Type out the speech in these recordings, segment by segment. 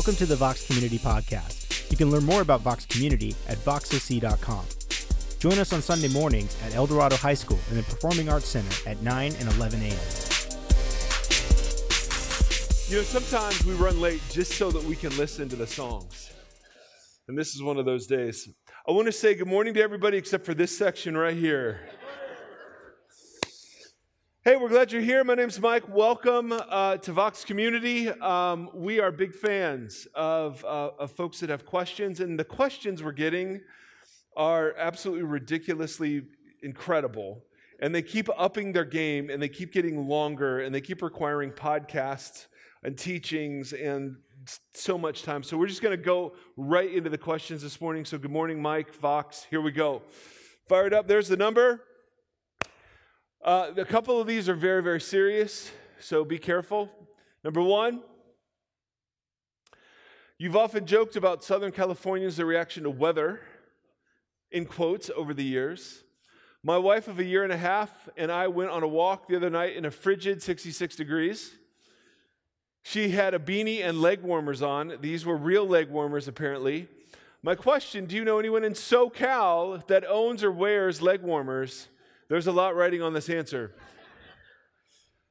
Welcome to the Vox Community Podcast. You can learn more about Vox Community at voxoc.com. Join us on Sunday mornings at El Dorado High School in the Performing Arts Center at 9 and 11 a.m. You know, sometimes we run late just so that we can listen to the songs. And this is one of those days. I want to say good morning to everybody except for this section right here. Hey, we're glad you're here. My name's Mike. Welcome uh, to Vox Community. Um, we are big fans of, uh, of folks that have questions, and the questions we're getting are absolutely ridiculously incredible. And they keep upping their game, and they keep getting longer, and they keep requiring podcasts and teachings and so much time. So we're just going to go right into the questions this morning. So, good morning, Mike, Vox. Here we go. Fired up. There's the number uh, a couple of these are very, very serious, so be careful. Number one, you've often joked about Southern Californians, reaction to weather, in quotes, over the years. My wife of a year and a half and I went on a walk the other night in a frigid 66 degrees. She had a beanie and leg warmers on. These were real leg warmers, apparently. My question Do you know anyone in SoCal that owns or wears leg warmers? There's a lot writing on this answer.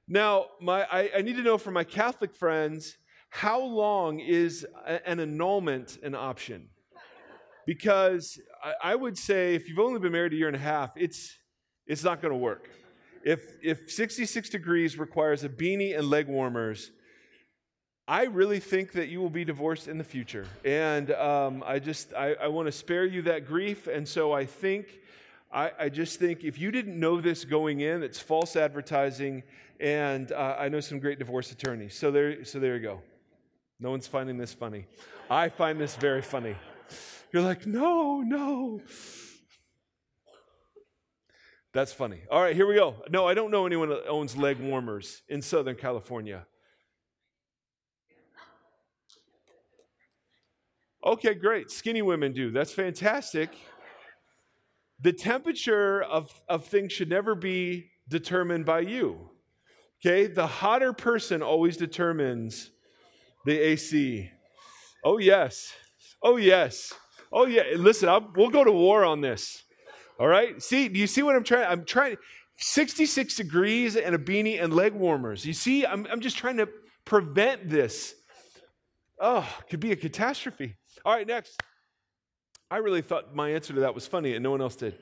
Now, my, I, I need to know from my Catholic friends how long is an annulment an option? Because I, I would say if you've only been married a year and a half, it's, it's not going to work. If, if 66 degrees requires a beanie and leg warmers, I really think that you will be divorced in the future. And um, I just, I, I want to spare you that grief. And so I think I, I, just think if you didn't know this going in, it's false advertising, and uh, I know some great divorce attorneys. So there, so there you go. No one's finding this funny. I find this very funny. You're like, no, no. That's funny. All right, here we go. No, I don't know anyone that owns leg warmers in Southern California. Okay, great. Skinny women do. That's fantastic the temperature of, of things should never be determined by you. Okay? The hotter person always determines the AC. Oh, yes. Oh, yes. Oh, yeah. Listen, I'll, we'll go to war on this. All right? See, do you see what I'm trying? I'm trying 66 degrees and a beanie and leg warmers. You see, I'm, I'm just trying to prevent this. Oh, could be a catastrophe. All right, next. I really thought my answer to that was funny, and no one else did.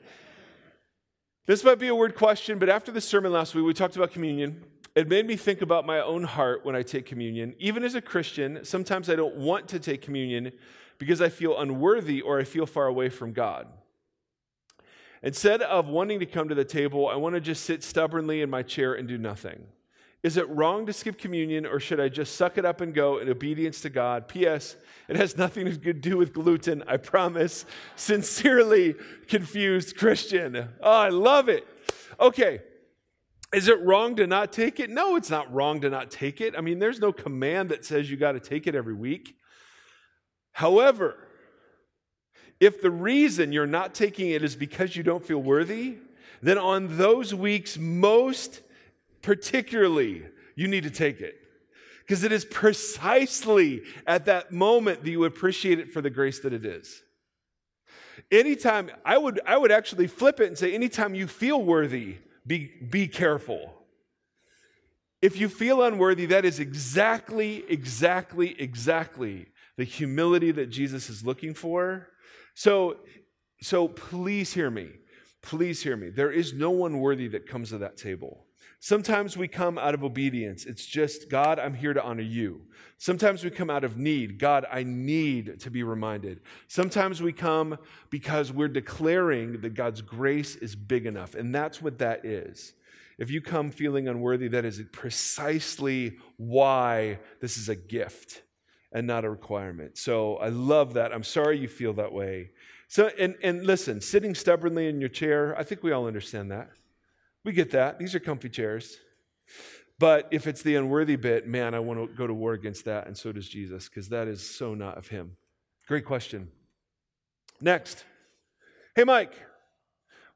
This might be a weird question, but after the sermon last week, we talked about communion. It made me think about my own heart when I take communion. Even as a Christian, sometimes I don't want to take communion because I feel unworthy or I feel far away from God. Instead of wanting to come to the table, I want to just sit stubbornly in my chair and do nothing. Is it wrong to skip communion, or should I just suck it up and go in obedience to God? P.S. It has nothing to do with gluten, I promise. Sincerely confused Christian. Oh, I love it. Okay. Is it wrong to not take it? No, it's not wrong to not take it. I mean, there's no command that says you got to take it every week. However, if the reason you're not taking it is because you don't feel worthy, then on those weeks, most particularly, you need to take it. Because it is precisely at that moment that you appreciate it for the grace that it is. Anytime, I would, I would actually flip it and say, anytime you feel worthy, be, be careful. If you feel unworthy, that is exactly, exactly, exactly the humility that Jesus is looking for. So, so please hear me. Please hear me. There is no one worthy that comes to that table. Sometimes we come out of obedience. It's just, God, I'm here to honor you. Sometimes we come out of need. God, I need to be reminded. Sometimes we come because we're declaring that God's grace is big enough. And that's what that is. If you come feeling unworthy, that is precisely why this is a gift and not a requirement. So I love that. I'm sorry you feel that way. So, and, and listen, sitting stubbornly in your chair, I think we all understand that. We get that. These are comfy chairs. But if it's the unworthy bit, man, I want to go to war against that, and so does Jesus, because that is so not of him. Great question. Next. Hey, Mike.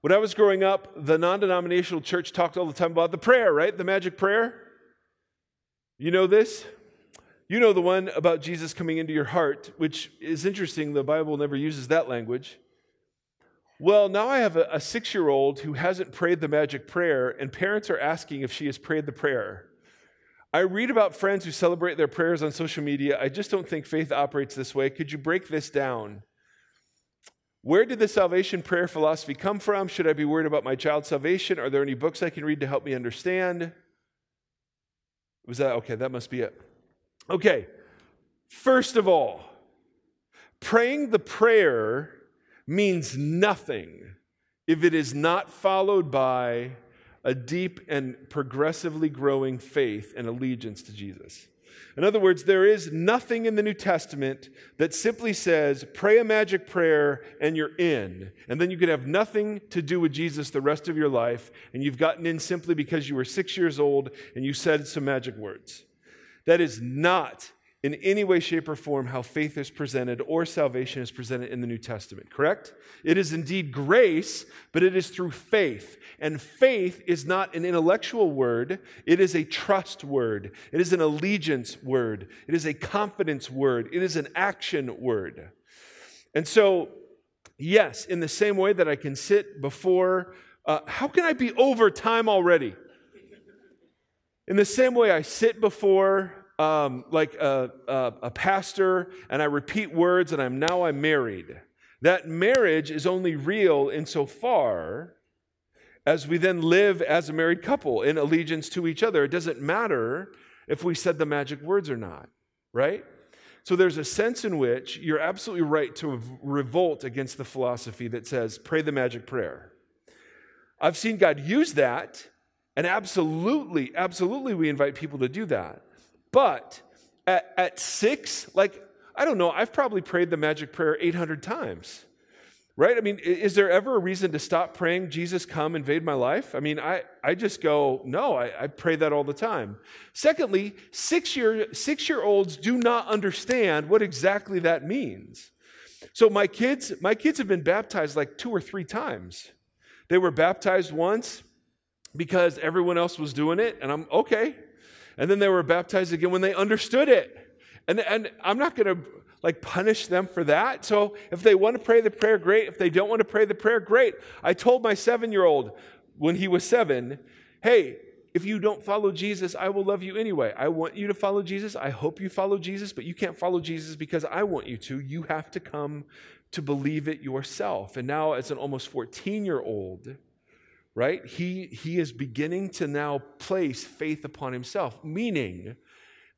When I was growing up, the non denominational church talked all the time about the prayer, right? The magic prayer. You know this? You know the one about Jesus coming into your heart, which is interesting. The Bible never uses that language. Well, now I have a, a six year old who hasn't prayed the magic prayer, and parents are asking if she has prayed the prayer. I read about friends who celebrate their prayers on social media. I just don't think faith operates this way. Could you break this down? Where did the salvation prayer philosophy come from? Should I be worried about my child's salvation? Are there any books I can read to help me understand? Was that okay? That must be it. Okay, first of all, praying the prayer means nothing if it is not followed by a deep and progressively growing faith and allegiance to Jesus. In other words, there is nothing in the New Testament that simply says, pray a magic prayer and you're in. And then you could have nothing to do with Jesus the rest of your life, and you've gotten in simply because you were six years old and you said some magic words. That is not in any way, shape, or form how faith is presented or salvation is presented in the New Testament, correct? It is indeed grace, but it is through faith. And faith is not an intellectual word, it is a trust word, it is an allegiance word, it is a confidence word, it is an action word. And so, yes, in the same way that I can sit before, uh, how can I be over time already? In the same way I sit before um, like a, a, a pastor and I repeat words and I'm now I'm married. That marriage is only real insofar as we then live as a married couple in allegiance to each other. It doesn't matter if we said the magic words or not, right? So there's a sense in which you're absolutely right to revolt against the philosophy that says, pray the magic prayer. I've seen God use that, and absolutely, absolutely, we invite people to do that. But at, at six, like, I don't know, I've probably prayed the magic prayer 800 times. Right? I mean, is there ever a reason to stop praying, Jesus, come invade my life? I mean, I, I just go, no, I, I pray that all the time. Secondly, six year, six year olds do not understand what exactly that means. So my kids, my kids have been baptized like two or three times. They were baptized once because everyone else was doing it, and I'm okay, and then they were baptized again when they understood it. And, and I'm not going to like punish them for that. So if they want to pray the prayer, great. If they don't want to pray the prayer, great. I told my seven year old when he was seven, hey, if you don't follow Jesus, I will love you anyway. I want you to follow Jesus. I hope you follow Jesus, but you can't follow Jesus because I want you to. You have to come to believe it yourself. And now, as an almost 14 year old, right? He, he is beginning to now place faith upon himself, meaning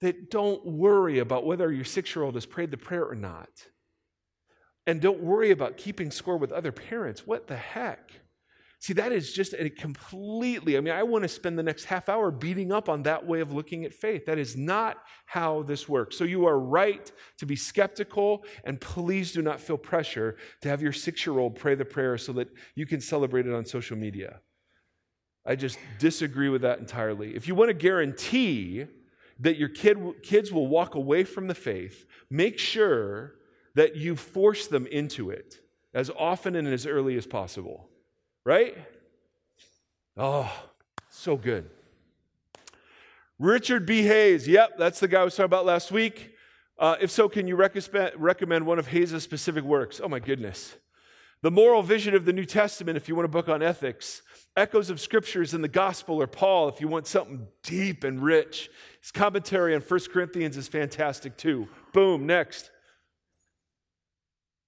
that don't worry about whether your six year old has prayed the prayer or not. And don't worry about keeping score with other parents. What the heck? See, that is just a completely, I mean, I want to spend the next half hour beating up on that way of looking at faith. That is not how this works. So you are right to be skeptical, and please do not feel pressure to have your six year old pray the prayer so that you can celebrate it on social media. I just disagree with that entirely. If you want to guarantee that your kid, kids will walk away from the faith, make sure that you force them into it as often and as early as possible. Right? Oh, so good. Richard B. Hays. Yep, that's the guy I was talking about last week. Uh, if so, can you recommend one of Hays' specific works? Oh, my goodness. The Moral Vision of the New Testament, if you want a book on ethics. Echoes of Scriptures in the Gospel, or Paul, if you want something deep and rich. His commentary on 1 Corinthians is fantastic too. Boom, next.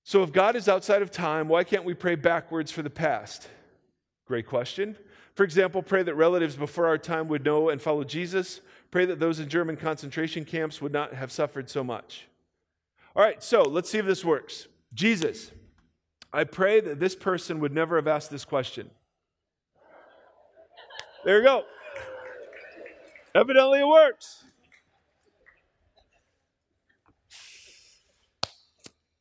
So, if God is outside of time, why can't we pray backwards for the past? Great question. For example, pray that relatives before our time would know and follow Jesus. Pray that those in German concentration camps would not have suffered so much. All right, so let's see if this works. Jesus, I pray that this person would never have asked this question. There you go. Evidently, it works.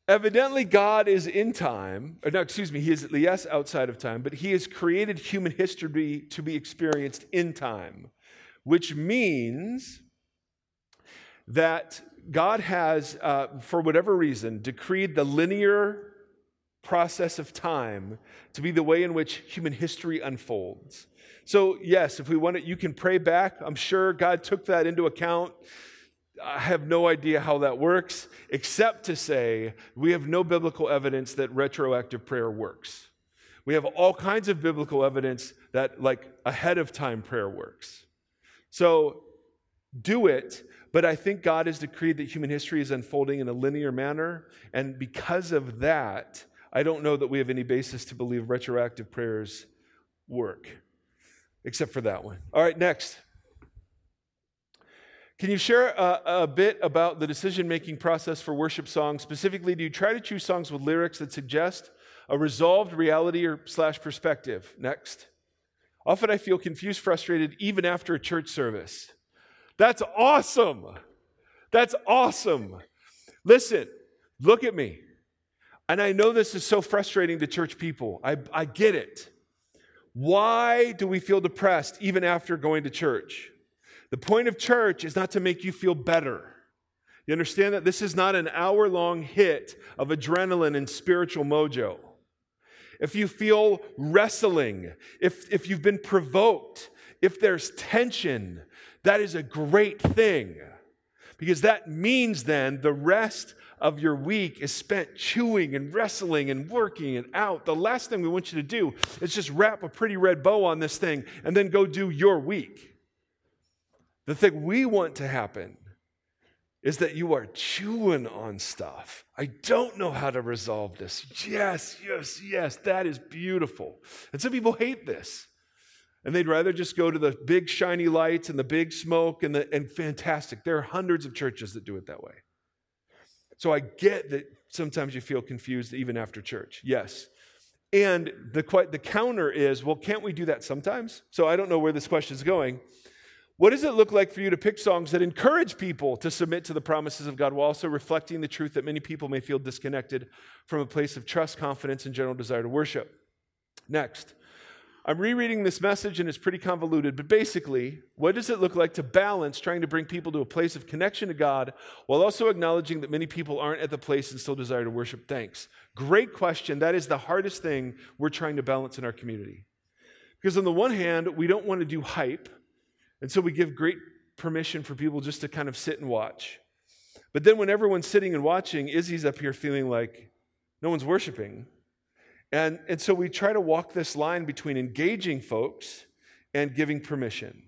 Evidently, God is in time, or no, excuse me, He is, yes, outside of time, but He has created human history to be experienced in time, which means that God has, uh, for whatever reason, decreed the linear process of time to be the way in which human history unfolds. So, yes, if we want it, you can pray back. I'm sure God took that into account I have no idea how that works, except to say we have no biblical evidence that retroactive prayer works. We have all kinds of biblical evidence that, like, ahead of time prayer works. So do it, but I think God has decreed that human history is unfolding in a linear manner. And because of that, I don't know that we have any basis to believe retroactive prayers work, except for that one. All right, next. Can you share a, a bit about the decision making process for worship songs? Specifically, do you try to choose songs with lyrics that suggest a resolved reality or slash perspective? Next. Often I feel confused, frustrated, even after a church service. That's awesome. That's awesome. Listen, look at me. And I know this is so frustrating to church people. I, I get it. Why do we feel depressed even after going to church? The point of church is not to make you feel better. You understand that this is not an hour long hit of adrenaline and spiritual mojo. If you feel wrestling, if, if you've been provoked, if there's tension, that is a great thing. Because that means then the rest of your week is spent chewing and wrestling and working and out. The last thing we want you to do is just wrap a pretty red bow on this thing and then go do your week. The thing we want to happen is that you are chewing on stuff. I don't know how to resolve this. Yes, yes, yes, that is beautiful. And some people hate this. And they'd rather just go to the big shiny lights and the big smoke and the and fantastic. There are hundreds of churches that do it that way. So I get that sometimes you feel confused even after church. Yes. And the the counter is, well, can't we do that sometimes? So I don't know where this question is going. What does it look like for you to pick songs that encourage people to submit to the promises of God while also reflecting the truth that many people may feel disconnected from a place of trust, confidence, and general desire to worship? Next, I'm rereading this message and it's pretty convoluted, but basically, what does it look like to balance trying to bring people to a place of connection to God while also acknowledging that many people aren't at the place and still desire to worship? Thanks. Great question. That is the hardest thing we're trying to balance in our community. Because on the one hand, we don't want to do hype and so we give great permission for people just to kind of sit and watch. But then when everyone's sitting and watching, Izzy's up here feeling like no one's worshiping. And, and so we try to walk this line between engaging folks and giving permission.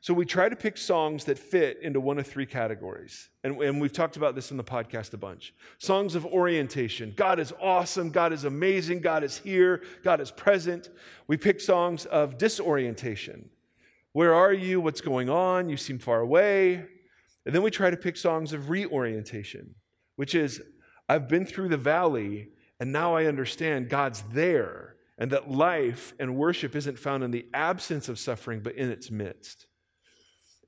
So we try to pick songs that fit into one of three categories. And, and, we've talked about this in the podcast a bunch. Songs of orientation. God is awesome. God is amazing. God is here. God is present. We pick songs of disorientation. Where are you? What's going on? You seem far away. And then we try to pick songs of reorientation, which is, I've been through the valley and now I understand God's there and that life and worship isn't found in the absence of suffering, but in its midst.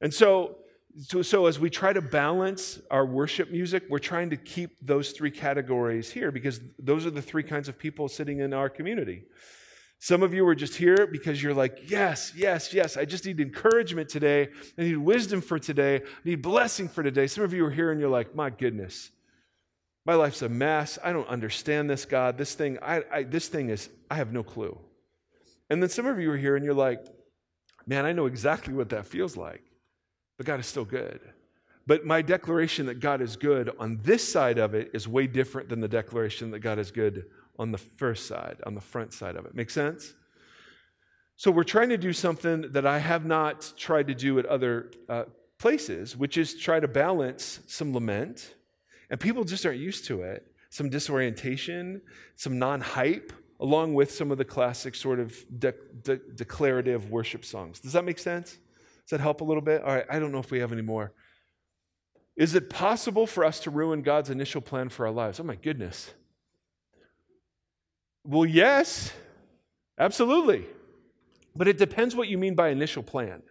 And so, so, so, as we try to balance our worship music, we're trying to keep those three categories here because those are the three kinds of people sitting in our community. Some of you are just here because you're like, yes, yes, yes, I just need encouragement today. I need wisdom for today. I need blessing for today. Some of you are here and you're like, my goodness, my life's a mess. I don't understand this, God. This thing, I, I, this thing is, I have no clue. And then some of you are here and you're like, man, I know exactly what that feels like, but God is still good. But my declaration that God is good on this side of it is way different than the declaration that God is good on the first side, on the front side of it. Make sense? So we're trying to do something that I have not tried to do at other uh, places, which is try to balance some lament, and people just aren't used to it, some disorientation, some non hype, along with some of the classic sort of de- de- declarative worship songs. Does that make sense? Does that help a little bit? All right, I don't know if we have any more. Is it possible for us to ruin God's initial plan for our lives? Oh my goodness. Well, yes, absolutely. But it depends what you mean by initial plan.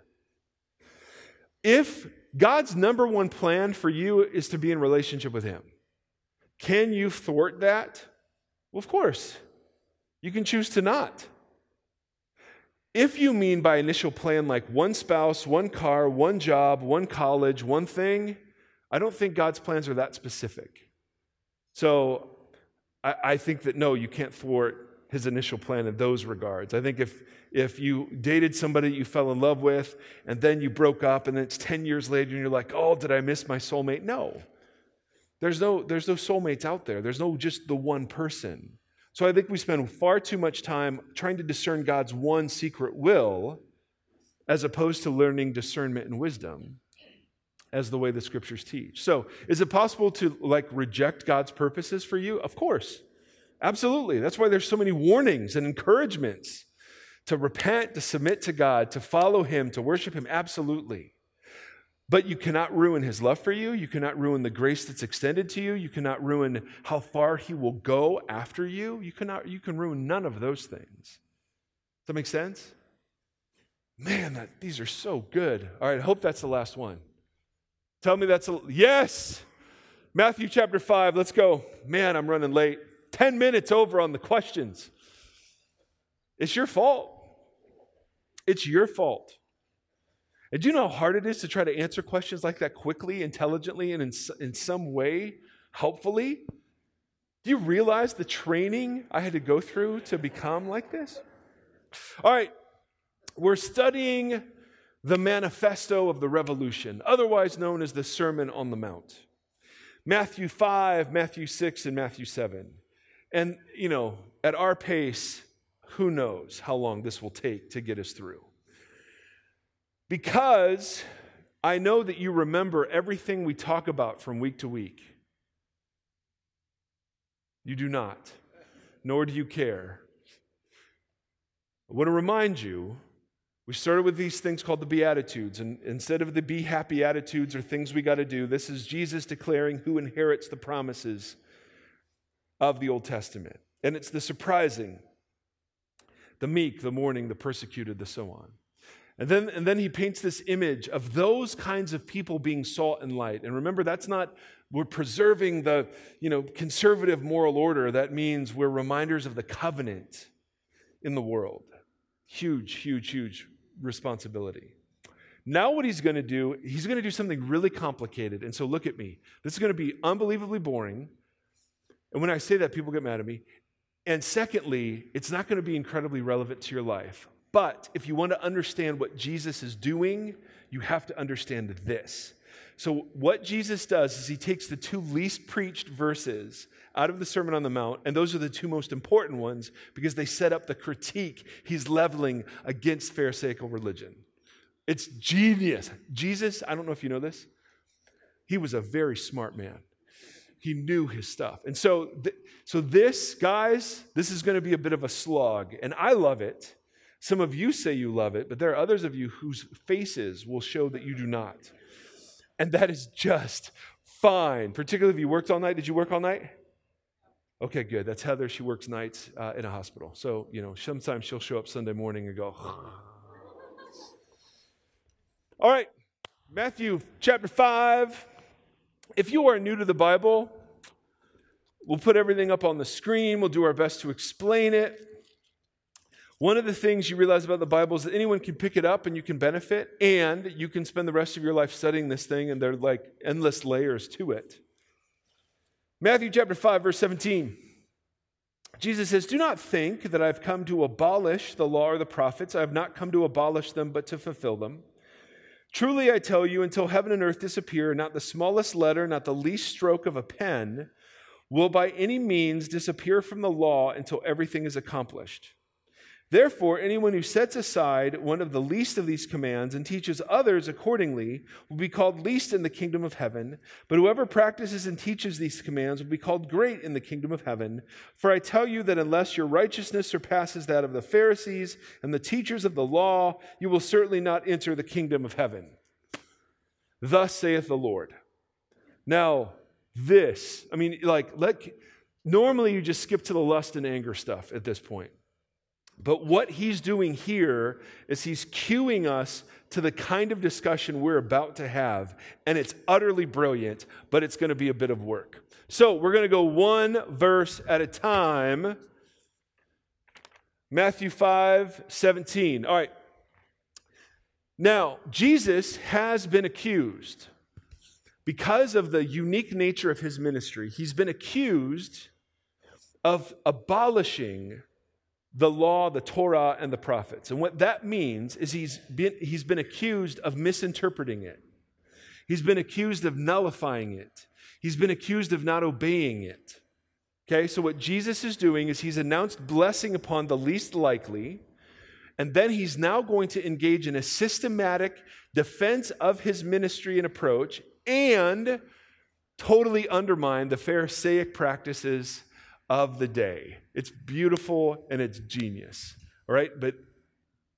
If God's number one plan for you is to be in relationship with Him, can you thwart that? Well, of course. You can choose to not. If you mean by initial plan like one spouse, one car, one job, one college, one thing, I don't think God's plans are that specific. So I, I think that no, you can't thwart his initial plan in those regards. I think if, if you dated somebody you fell in love with and then you broke up and then it's 10 years later and you're like, oh, did I miss my soulmate? No. There's no, there's no soulmates out there. There's no just the one person. So I think we spend far too much time trying to discern God's one secret will as opposed to learning discernment and wisdom as the way the scriptures teach. So, is it possible to like reject God's purposes for you? Of course. Absolutely. That's why there's so many warnings and encouragements to repent, to submit to God, to follow Him, to worship Him. Absolutely. But you cannot ruin His love for you. You cannot ruin the grace that's extended to you. You cannot ruin how far He will go after you. You, cannot, you can ruin none of those things. Does that make sense? Man, that, these are so good. All right, I hope that's the last one. Tell me that's a yes. Matthew chapter 5, let's go. Man, I'm running late. 10 minutes over on the questions. It's your fault. It's your fault. And do you know how hard it is to try to answer questions like that quickly, intelligently, and in, in some way helpfully? Do you realize the training I had to go through to become like this? All right, we're studying the manifesto of the revolution, otherwise known as the Sermon on the Mount. Matthew 5, Matthew 6, and Matthew 7. And, you know, at our pace, who knows how long this will take to get us through. Because I know that you remember everything we talk about from week to week. You do not, nor do you care. I want to remind you we started with these things called the Beatitudes, and instead of the be happy attitudes or things we got to do, this is Jesus declaring who inherits the promises of the Old Testament. And it's the surprising, the meek, the mourning, the persecuted, the so on. And then, and then he paints this image of those kinds of people being salt and light. And remember, that's not, we're preserving the you know, conservative moral order. That means we're reminders of the covenant in the world. Huge, huge, huge responsibility. Now, what he's going to do, he's going to do something really complicated. And so, look at me. This is going to be unbelievably boring. And when I say that, people get mad at me. And secondly, it's not going to be incredibly relevant to your life. But if you want to understand what Jesus is doing, you have to understand this. So, what Jesus does is he takes the two least preached verses out of the Sermon on the Mount, and those are the two most important ones because they set up the critique he's leveling against Pharisaical religion. It's genius. Jesus, I don't know if you know this, he was a very smart man he knew his stuff. And so, th- so this, guys, this is going to be a bit of a slog, and I love it. Some of you say you love it, but there are others of you whose faces will show that you do not. And that is just fine, particularly if you worked all night. Did you work all night? Okay, good. That's Heather. She works nights uh, in a hospital. So, you know, sometimes she'll show up Sunday morning and go, all right, Matthew chapter 5 if you are new to the Bible, we'll put everything up on the screen. We'll do our best to explain it. One of the things you realize about the Bible is that anyone can pick it up and you can benefit, and you can spend the rest of your life studying this thing, and there are like endless layers to it. Matthew chapter 5, verse 17. Jesus says, Do not think that I've come to abolish the law or the prophets. I have not come to abolish them, but to fulfill them. Truly, I tell you, until heaven and earth disappear, not the smallest letter, not the least stroke of a pen will by any means disappear from the law until everything is accomplished. Therefore, anyone who sets aside one of the least of these commands and teaches others accordingly will be called least in the kingdom of heaven. But whoever practices and teaches these commands will be called great in the kingdom of heaven. For I tell you that unless your righteousness surpasses that of the Pharisees and the teachers of the law, you will certainly not enter the kingdom of heaven. Thus saith the Lord. Now, this, I mean, like, let, normally you just skip to the lust and anger stuff at this point. But what he's doing here is he's cueing us to the kind of discussion we're about to have. And it's utterly brilliant, but it's going to be a bit of work. So we're going to go one verse at a time. Matthew 5 17. All right. Now, Jesus has been accused because of the unique nature of his ministry. He's been accused of abolishing the law, the Torah, and the prophets. And what that means is he's been, he's been accused of misinterpreting it. He's been accused of nullifying it. He's been accused of not obeying it. Okay, so what Jesus is doing is he's announced blessing upon the least likely, and then he's now going to engage in a systematic defense of his ministry and approach and totally undermine the Pharisaic practices of the day. It's beautiful and it's genius. All right, but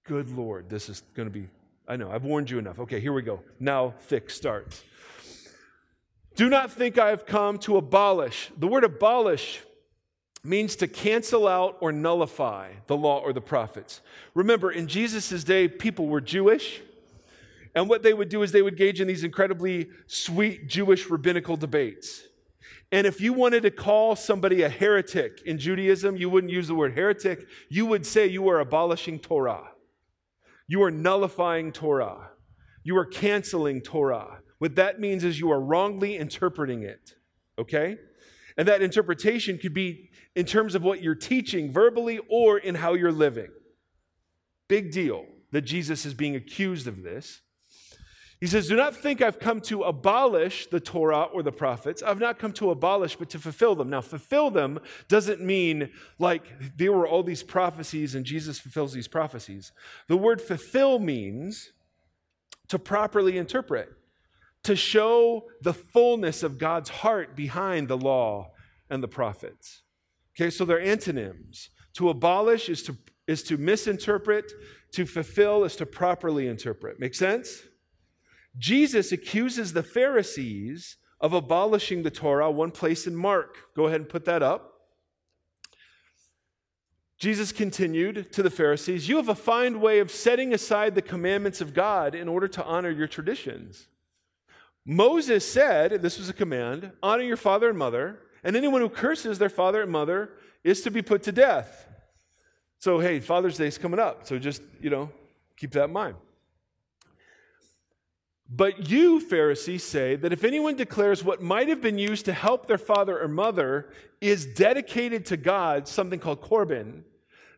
good Lord, this is going to be, I know, I've warned you enough. Okay, here we go. Now, thick starts. Do not think I have come to abolish. The word abolish means to cancel out or nullify the law or the prophets. Remember, in Jesus' day, people were Jewish. And what they would do is they would engage in these incredibly sweet Jewish rabbinical debates. And if you wanted to call somebody a heretic in Judaism, you wouldn't use the word heretic. You would say you are abolishing Torah. You are nullifying Torah. You are canceling Torah. What that means is you are wrongly interpreting it. Okay? And that interpretation could be in terms of what you're teaching verbally or in how you're living. Big deal that Jesus is being accused of this. He says, Do not think I've come to abolish the Torah or the prophets. I've not come to abolish, but to fulfill them. Now, fulfill them doesn't mean like there were all these prophecies and Jesus fulfills these prophecies. The word fulfill means to properly interpret, to show the fullness of God's heart behind the law and the prophets. Okay, so they're antonyms. To abolish is to, is to misinterpret, to fulfill is to properly interpret. Make sense? Jesus accuses the Pharisees of abolishing the Torah, one place in Mark. Go ahead and put that up. Jesus continued to the Pharisees, You have a fine way of setting aside the commandments of God in order to honor your traditions. Moses said, this was a command, honor your father and mother, and anyone who curses their father and mother is to be put to death. So, hey, Father's Day is coming up. So just, you know, keep that in mind. But you, Pharisees, say that if anyone declares what might have been used to help their father or mother is dedicated to God, something called korban,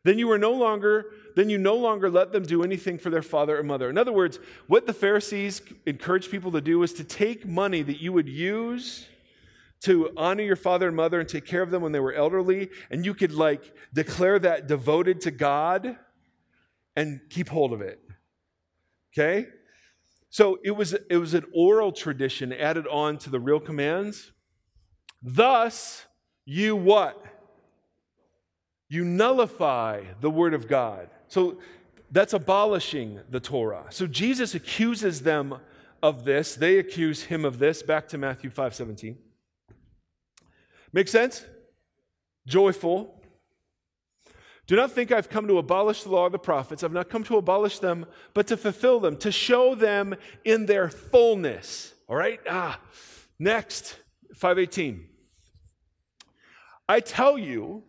then you are no longer then you no longer let them do anything for their father or mother. In other words, what the Pharisees encouraged people to do was to take money that you would use to honor your father and mother and take care of them when they were elderly, and you could like declare that devoted to God and keep hold of it. Okay? So it was, it was an oral tradition added on to the real commands. Thus, you what? You nullify the word of God. So that's abolishing the Torah. So Jesus accuses them of this. They accuse him of this. Back to Matthew 5 17. Make sense? Joyful. Do not think I've come to abolish the law of the prophets. I've not come to abolish them, but to fulfill them, to show them in their fullness. All right? Ah. Next, 518. I tell you,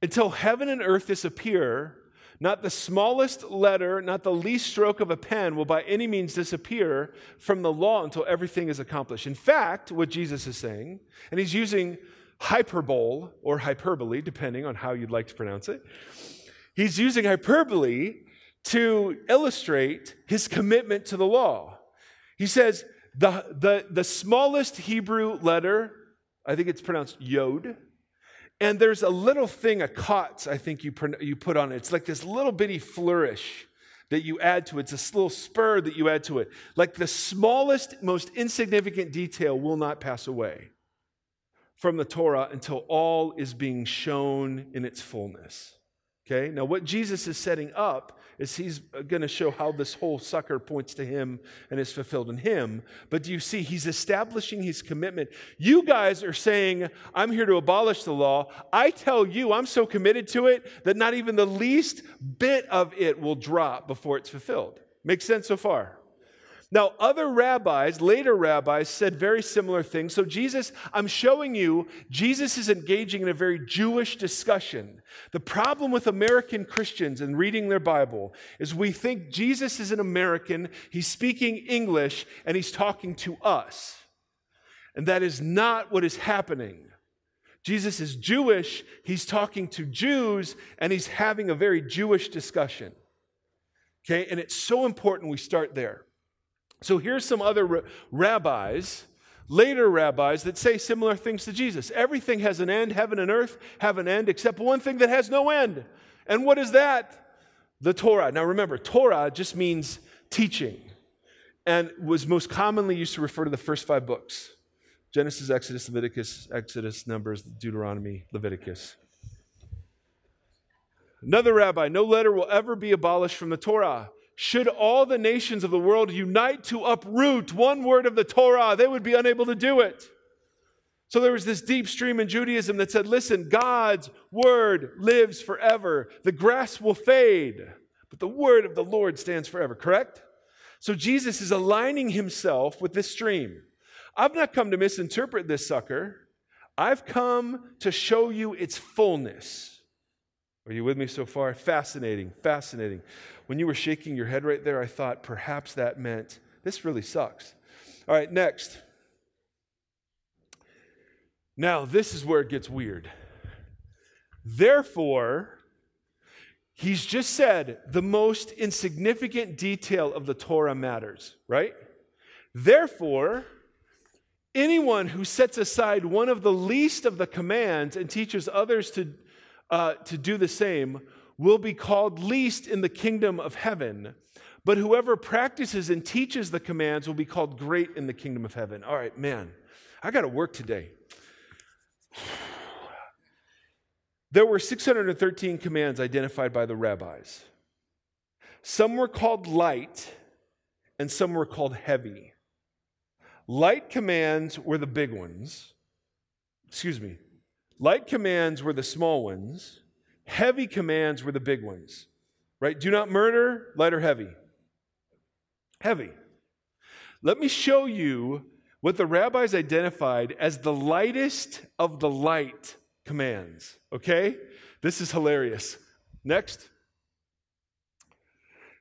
until heaven and earth disappear, not the smallest letter, not the least stroke of a pen will by any means disappear from the law until everything is accomplished. In fact, what Jesus is saying, and he's using hyperbole or hyperbole, depending on how you'd like to pronounce it. He's using hyperbole to illustrate his commitment to the law. He says the, the, the smallest Hebrew letter, I think it's pronounced yod, and there's a little thing, a kotz, I think you, you put on it. It's like this little bitty flourish that you add to it. It's this little spur that you add to it. Like the smallest, most insignificant detail will not pass away from the Torah until all is being shown in its fullness. Okay? Now, what Jesus is setting up is he's going to show how this whole sucker points to him and is fulfilled in him. But do you see, he's establishing his commitment. You guys are saying, I'm here to abolish the law. I tell you, I'm so committed to it that not even the least bit of it will drop before it's fulfilled. Makes sense so far? Now, other rabbis, later rabbis, said very similar things. So, Jesus, I'm showing you, Jesus is engaging in a very Jewish discussion. The problem with American Christians and reading their Bible is we think Jesus is an American, he's speaking English, and he's talking to us. And that is not what is happening. Jesus is Jewish, he's talking to Jews, and he's having a very Jewish discussion. Okay, and it's so important we start there. So here's some other rabbis, later rabbis, that say similar things to Jesus. Everything has an end, heaven and earth have an end, except one thing that has no end. And what is that? The Torah. Now remember, Torah just means teaching and was most commonly used to refer to the first five books. Genesis, Exodus, Leviticus, Exodus, Numbers, Deuteronomy, Leviticus. Another rabbi, no letter will ever be abolished from the Torah. Should all the nations of the world unite to uproot one word of the Torah, they would be unable to do it. So there was this deep stream in Judaism that said, listen, God's word lives forever. The grass will fade, but the word of the Lord stands forever, correct? So Jesus is aligning himself with this stream. I've not come to misinterpret this sucker. I've come to show you its fullness. Are you with me so far? Fascinating, fascinating. When you were shaking your head right there, I thought perhaps that meant this really sucks. All right, next. Now, this is where it gets weird. Therefore, he's just said the most insignificant detail of the Torah matters, right? Therefore, Anyone who sets aside one of the least of the commands and teaches others to, uh, to do the same will be called least in the kingdom of heaven. But whoever practices and teaches the commands will be called great in the kingdom of heaven. All right, man, I got to work today. There were 613 commands identified by the rabbis. Some were called light, and some were called heavy. Light commands were the big ones. Excuse me. Light commands were the small ones. Heavy commands were the big ones. Right? Do not murder, light or heavy? Heavy. Let me show you what the rabbis identified as the lightest of the light commands. Okay? This is hilarious. Next.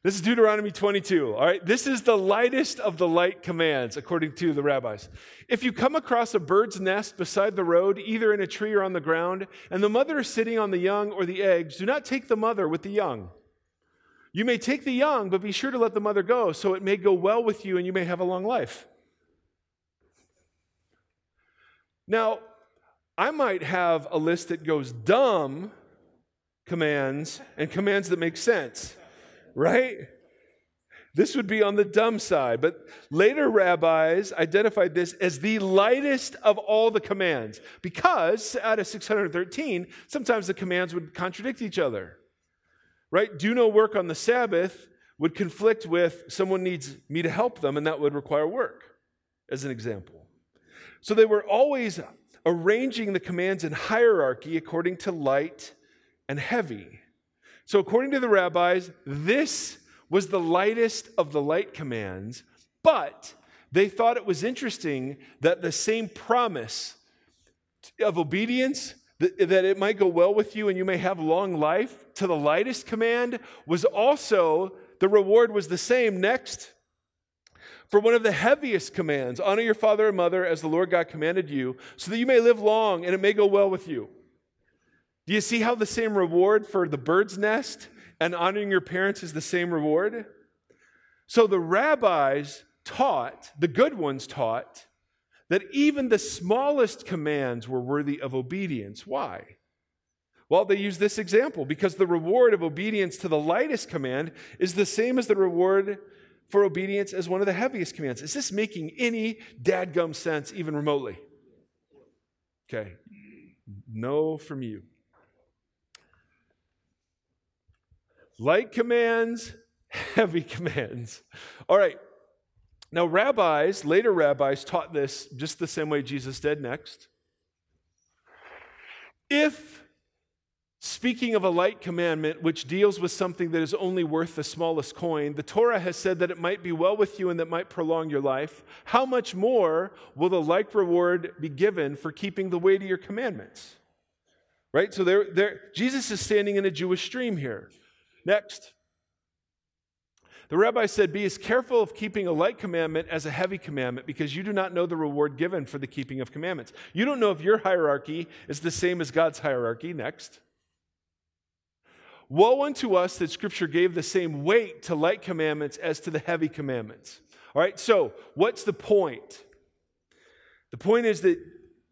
This is Deuteronomy 22. All right, this is the lightest of the light commands, according to the rabbis. If you come across a bird's nest beside the road, either in a tree or on the ground, and the mother is sitting on the young or the eggs, do not take the mother with the young. You may take the young, but be sure to let the mother go, so it may go well with you and you may have a long life. Now, I might have a list that goes dumb commands and commands that make sense right? This would be on the dumb side. But later rabbis identified this as the lightest of all the commands because out of 613, sometimes the commands would contradict each other. Right? Do no work on the Sabbath would conflict with someone needs me to help them, and that would require work, as an example. So they were always arranging the commands in hierarchy according to light and heavy. So, according to the rabbis, this was the lightest of the light commands, but they thought it was interesting that the same promise of obedience, that, it might go well with you and you may have long life, to the lightest command was also, the reward was the same. Next, for one of the heaviest commands honor your father and mother as the Lord God commanded you, so that you may live long and it may go well with you. Do you see how the same reward for the bird's nest and honoring your parents is the same reward? So the rabbis taught, the good ones taught, that even the smallest commands were worthy of obedience. Why? Well, they use this example because the reward of obedience to the lightest command is the same as the reward for obedience as one of the heaviest commands. Is this making any dadgum sense, even remotely? Okay. No from you. Light commands, heavy commands. All right. Now, rabbis, later rabbis, taught this just the same way Jesus did next. If Speaking of a light commandment, which deals with something that is only worth the smallest coin, the Torah has said that it might be well with you and that might prolong your life. How much more will the like reward be given for keeping the weightier commandments? Right? So there, there, Jesus is standing in a Jewish stream here. Next. The rabbi said, Be as careful of keeping a light commandment as a heavy commandment because you do not know the reward given for the keeping of commandments. You don't know if your hierarchy is the same as God's hierarchy. Next. Woe unto us that Scripture gave the same weight to light commandments as to the heavy commandments. All right, so what's the point? The point is that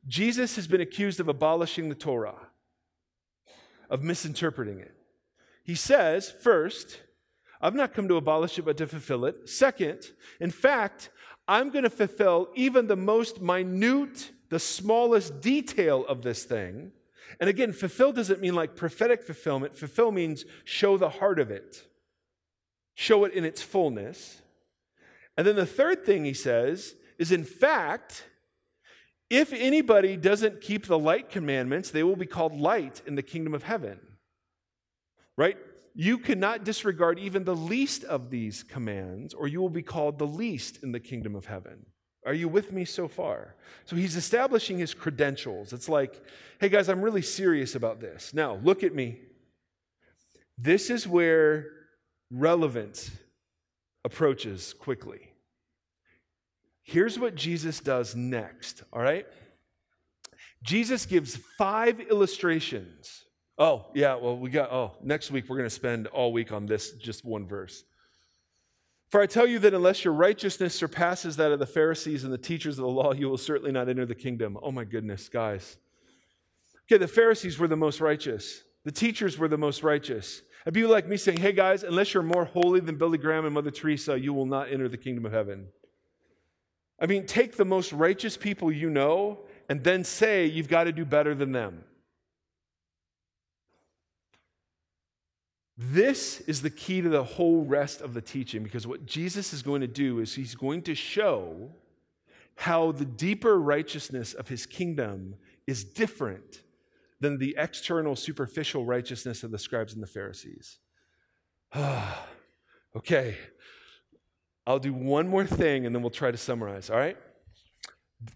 Jesus has been accused of abolishing the Torah, of misinterpreting it. He says, first, I've not come to abolish it, but to fulfill it. Second, in fact, I'm going to fulfill even the most minute, the smallest detail of this thing. And again, fulfill doesn't mean like prophetic fulfillment. Fulfill means show the heart of it, show it in its fullness. And then the third thing he says is, in fact, if anybody doesn't keep the light commandments, they will be called light in the kingdom of heaven. Right? You cannot disregard even the least of these commands, or you will be called the least in the kingdom of heaven. Are you with me so far? So he's establishing his credentials. It's like, hey guys, I'm really serious about this. Now, look at me. This is where relevance approaches quickly. Here's what Jesus does next, all right? Jesus gives five illustrations. Oh, yeah, well, we got, oh, next week we're going to spend all week on this, just one verse. For I tell you that unless your righteousness surpasses that of the Pharisees and the teachers of the law, you will certainly not enter the kingdom. Oh my goodness, guys. Okay, the Pharisees were the most righteous, the teachers were the most righteous. It'd be like me saying, hey guys, unless you're more holy than Billy Graham and Mother Teresa, you will not enter the kingdom of heaven. I mean, take the most righteous people you know and then say you've got to do better than them. This is the key to the whole rest of the teaching because what Jesus is going to do is he's going to show how the deeper righteousness of his kingdom is different than the external, superficial righteousness of the scribes and the Pharisees. okay, I'll do one more thing and then we'll try to summarize, all right?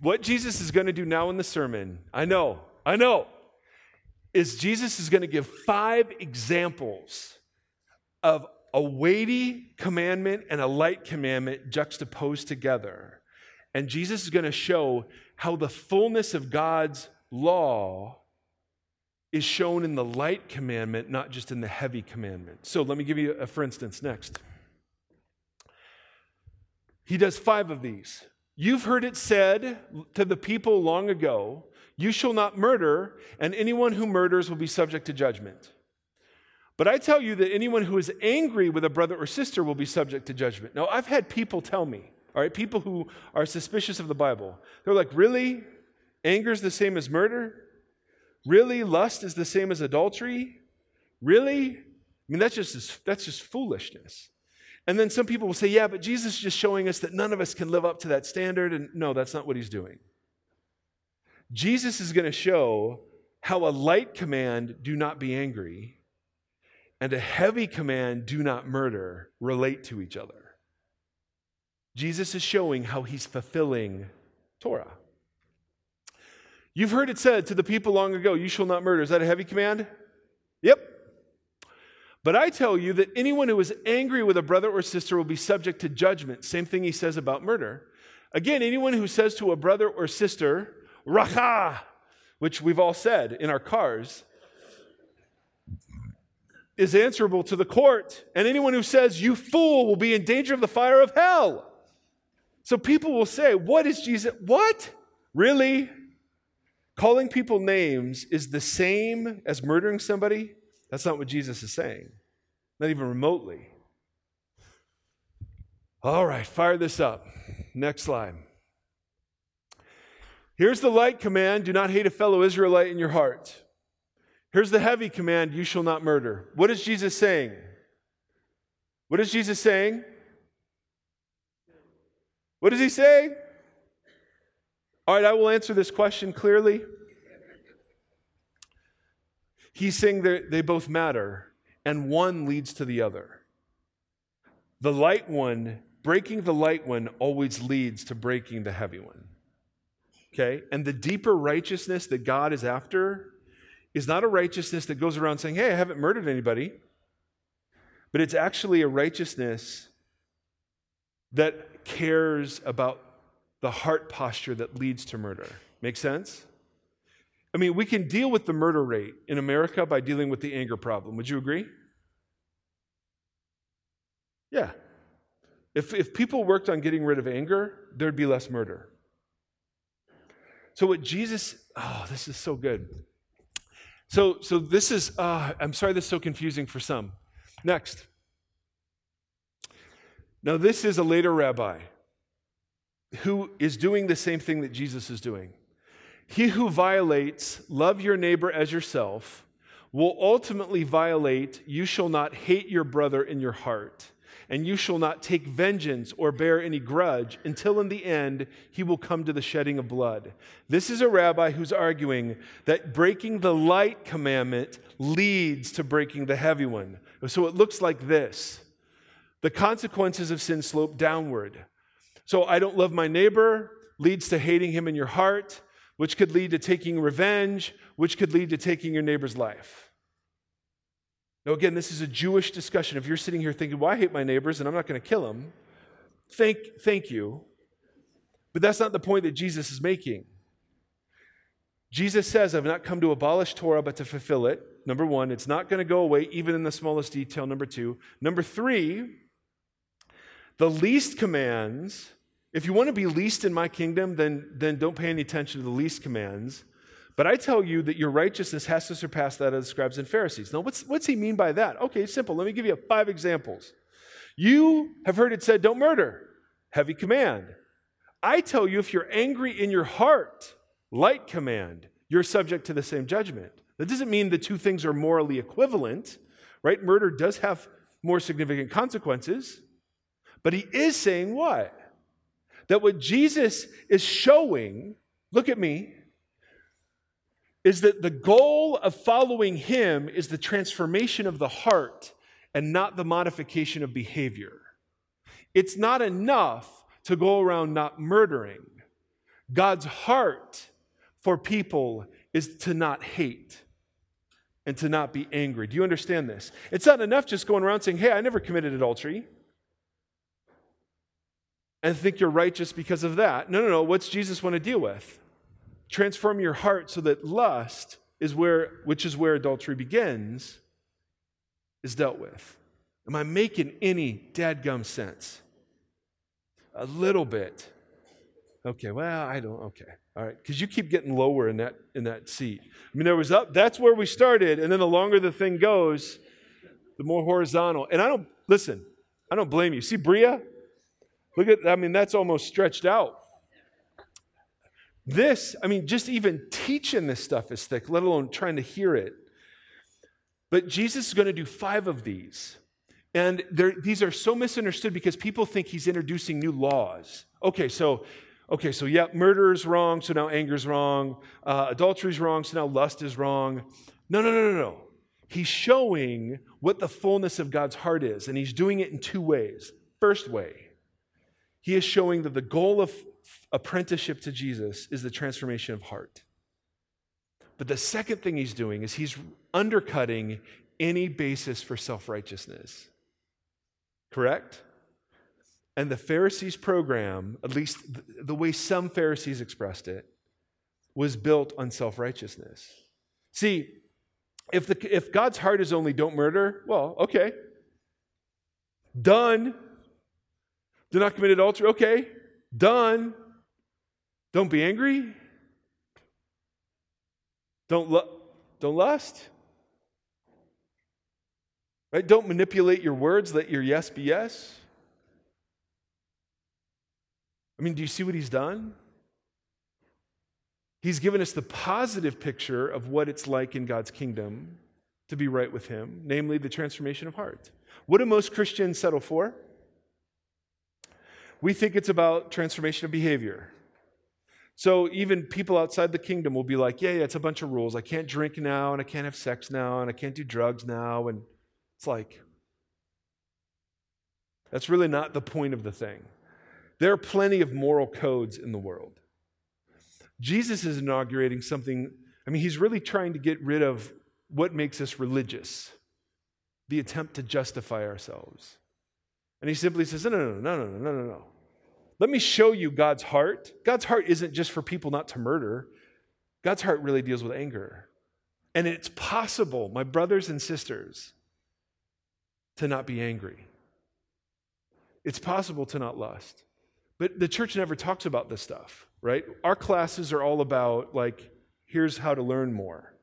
What Jesus is going to do now in the sermon, I know, I know, is Jesus is going to give five examples of a weighty commandment and a light commandment juxtaposed together. And Jesus is going to show how the fullness of God's law is shown in the light commandment, not just in the heavy commandment. So let me give you a for instance next. He does five of these. You've heard it said to the people long ago, You shall not murder, and anyone who murders will be subject to judgment. But I tell you that anyone who is angry with a brother or sister will be subject to judgment. Now, I've had people tell me, all right, people who are suspicious of the Bible, they're like, Really? Anger is the same as murder? Really? Lust is the same as adultery? Really? I mean, that's just, that's just foolishness. And then some people will say, yeah, but Jesus is just showing us that none of us can live up to that standard. And no, that's not what he's doing. Jesus is going to show how a light command, do not be angry, and a heavy command, do not murder, relate to each other. Jesus is showing how he's fulfilling Torah. You've heard it said to the people long ago, You shall not murder. Is that a heavy command? Yep. But I tell you that anyone who is angry with a brother or sister will be subject to judgment. Same thing he says about murder. Again, anyone who says to a brother or sister, Racha, which we've all said in our cars, is answerable to the court. And anyone who says, You fool, will be in danger of the fire of hell. So people will say, What is Jesus? What? Really? Calling people names is the same as murdering somebody? That's not what Jesus is saying, not even remotely. All right, fire this up. Next slide. Here's the light command do not hate a fellow Israelite in your heart. Here's the heavy command you shall not murder. What is Jesus saying? What is Jesus saying? What does he say? All right, I will answer this question clearly. He's saying that they both matter, and one leads to the other. The light one, breaking the light one, always leads to breaking the heavy one. Okay? And the deeper righteousness that God is after is not a righteousness that goes around saying, hey, I haven't murdered anybody, but it's actually a righteousness that cares about the heart posture that leads to murder. Make sense? I mean, we can deal with the murder rate in America by dealing with the anger problem. Would you agree? Yeah. If, if people worked on getting rid of anger, there'd be less murder. So, what Jesus, oh, this is so good. So, so this is, uh, I'm sorry this is so confusing for some. Next. Now, this is a later rabbi who is doing the same thing that Jesus is doing. He who violates, love your neighbor as yourself, will ultimately violate, you shall not hate your brother in your heart, and you shall not take vengeance or bear any grudge until in the end he will come to the shedding of blood. This is a rabbi who's arguing that breaking the light commandment leads to breaking the heavy one. So it looks like this the consequences of sin slope downward. So I don't love my neighbor leads to hating him in your heart, which could lead to taking revenge, which could lead to taking your neighbor's life. Now, again, this is a Jewish discussion. If you're sitting here thinking, well, I hate my neighbors and I'm not going to kill them, thank, thank you. But that's not the point that Jesus is making. Jesus says, I've not come to abolish Torah, but to fulfill it. Number one, it's not going to go away, even in the smallest detail. Number two. Number three, the least commands if you want to be least in my kingdom, then, then don't pay any attention to the least commands. But I tell you that your righteousness has to surpass that of the scribes and Pharisees. Now, what's, what's he mean by that? Okay, simple. Let me give you five examples. You have heard it said, don't murder. Heavy command. I tell you, if you're angry in your heart, light command, you're subject to the same judgment. That doesn't mean the two things are morally equivalent, right? Murder does have more significant consequences. But he is saying what? that what Jesus is showing, look at me, is that the goal of following him is the transformation of the heart and not the modification of behavior. It's not enough to go around not murdering. God's heart for people is to not hate and to not be angry. Do you understand this? It's not enough just going around saying, Hey, I never committed adultery and think you're righteous because of that. No, no, no. What's Jesus want to deal with? Transform your heart so that lust is where, which is where adultery begins, is dealt with. Am I making any dadgum sense? A little bit. Okay, well, I don't, okay. All right, because you keep getting lower in that in that seat. I mean, there was up, that's where we started, and then the longer the thing goes, the more horizontal. And I don't listen, I don't blame you. See Bria? Look at, I mean, that's almost stretched out. This, I mean, just even teaching this stuff is thick, let alone trying to hear it. But Jesus is going to do five of these. And these are so misunderstood because people think he's introducing new laws. Okay, so okay, so yeah, murder is wrong, so now anger is wrong. Uh, adultery is wrong, so now lust is wrong. No, no, no, no, no. He's showing what the fullness of God's heart is, and he's doing it in two ways. First way, he is showing that the goal of apprenticeship to Jesus is the transformation of heart. But the second thing he's doing is he's undercutting any basis for self righteousness. Correct? And the Pharisees' program, at least the way some Pharisees expressed it, was built on self righteousness. See, if, the, if God's heart is only don't murder, well, okay. Done. Do not commit adultery. Okay, done. Don't be angry. Don't, lu- don't lust. Right? Don't manipulate your words. Let your yes be yes. I mean, do you see what he's done? He's given us the positive picture of what it's like in God's kingdom to be right with him, namely the transformation of heart. What do most Christians settle for? We think it's about transformation of behavior. So even people outside the kingdom will be like, yeah, yeah, it's a bunch of rules. I can't drink now, and I can't have sex now, and I can't do drugs now. And it's like, that's really not the point of the thing. There are plenty of moral codes in the world. Jesus is inaugurating something, I mean, he's really trying to get rid of what makes us religious the attempt to justify ourselves. And he simply says, No, no, no, no, no, no, no, no. Let me show you God's heart. God's heart isn't just for people not to murder, God's heart really deals with anger. And it's possible, my brothers and sisters, to not be angry. It's possible to not lust. But the church never talks about this stuff, right? Our classes are all about, like, here's how to learn more.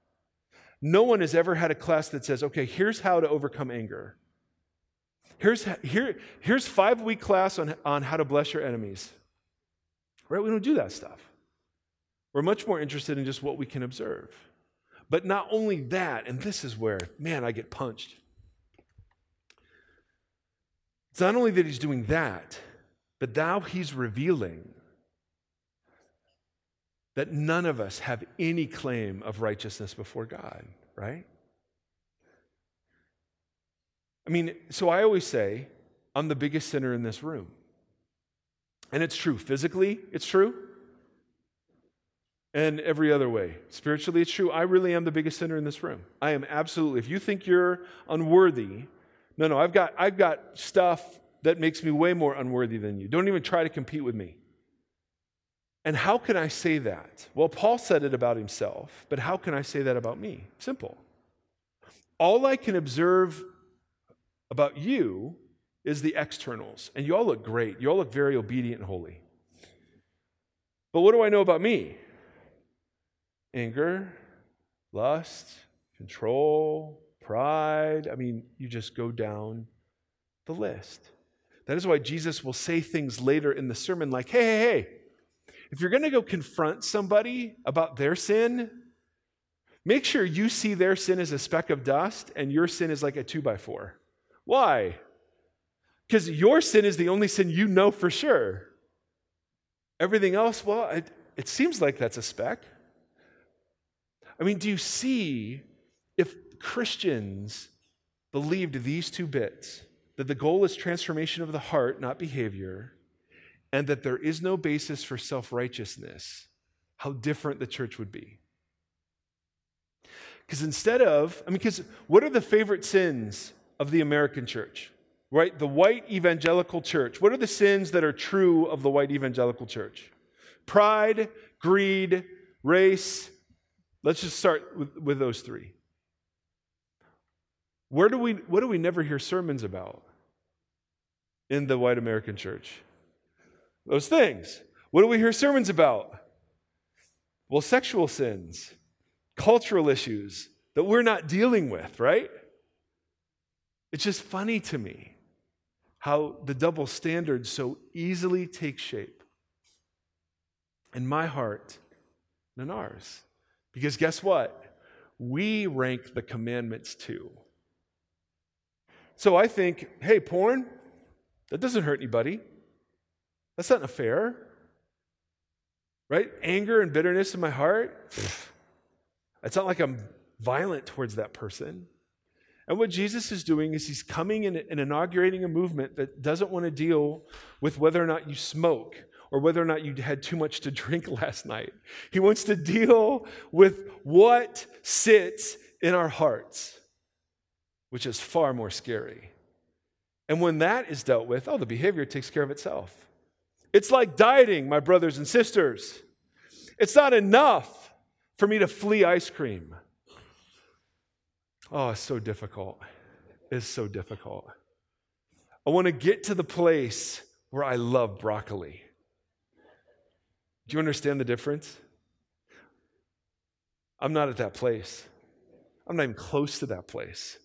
No one has ever had a class that says, okay, here's how to overcome anger. Here's, here, here's five week class on, on how to bless your enemies. Right? We don't do that stuff. We're much more interested in just what we can observe. But not only that, and this is where, man, I get punched. It's not only that he's doing that, but now he's revealing that none of us have any claim of righteousness before God, right? I mean, so I always say, I'm the biggest sinner in this room. And it's true. Physically, it's true. And every other way. Spiritually, it's true. I really am the biggest sinner in this room. I am absolutely. If you think you're unworthy, no, no, I've got, I've got stuff that makes me way more unworthy than you. Don't even try to compete with me. And how can I say that? Well, Paul said it about himself, but how can I say that about me? Simple. All I can observe about you is the externals. And you all look great. You all look very obedient and holy. But what do I know about me? Anger, lust, control, pride. I mean, you just go down the list. That is why Jesus will say things later in the sermon like, hey, hey, hey, if you're going to go confront somebody about their sin, make sure you see their sin as a speck of dust and your sin is like a two by four. Why? Because your sin is the only sin you know for sure. Everything else, well, it, it seems like that's a speck. I mean, do you see if Christians believed these two bits that the goal is transformation of the heart, not behavior, and that there is no basis for self righteousness, how different the church would be? Because instead of, I mean, because what are the favorite sins of the American church, right? The white evangelical church. What are the sins that are true of the white evangelical church? Pride, greed, race. Let's just start with, with those three. Where do we, what do we never hear sermons about in the white American church? Those things. What do we hear sermons about? Well, sexual sins, cultural issues that we're not dealing with, right? It's just funny to me how the double standard so easily takes shape in my heart and in ours. Because guess what? We rank the commandments too. So I think, hey, porn, that doesn't hurt anybody. That's not affair. Right? Anger and bitterness in my heart, it's not like I'm violent towards that person. And what Jesus is doing is he's coming and, and inaugurating a movement that doesn't want to deal with whether or not you smoke or whether or not you had too much to drink last night. He wants to deal with what sits in our hearts, which is far more scary. And when that is dealt with, oh, the behavior takes care of itself. It's like dieting, my brothers and sisters. It's not enough for me to flee ice cream. Oh, it's so difficult. It's so difficult. I want to get to the place where I love broccoli. Do you understand the difference? I'm not at that place. I'm not even close to that place.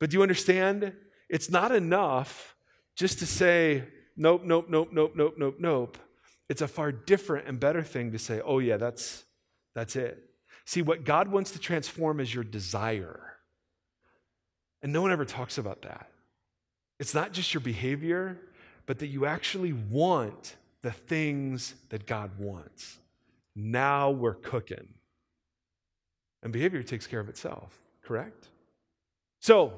But do you understand? It's not enough just to say, nope, nope, nope, nope, nope, nope, nope. It's a far different and better thing to say, oh, yeah, that's, that's it. See, what God wants to transform is your desire. And no one ever talks about that. It's not just your behavior, but that you actually want the things that God wants. Now we're cooking. And behavior takes care of itself, correct? So,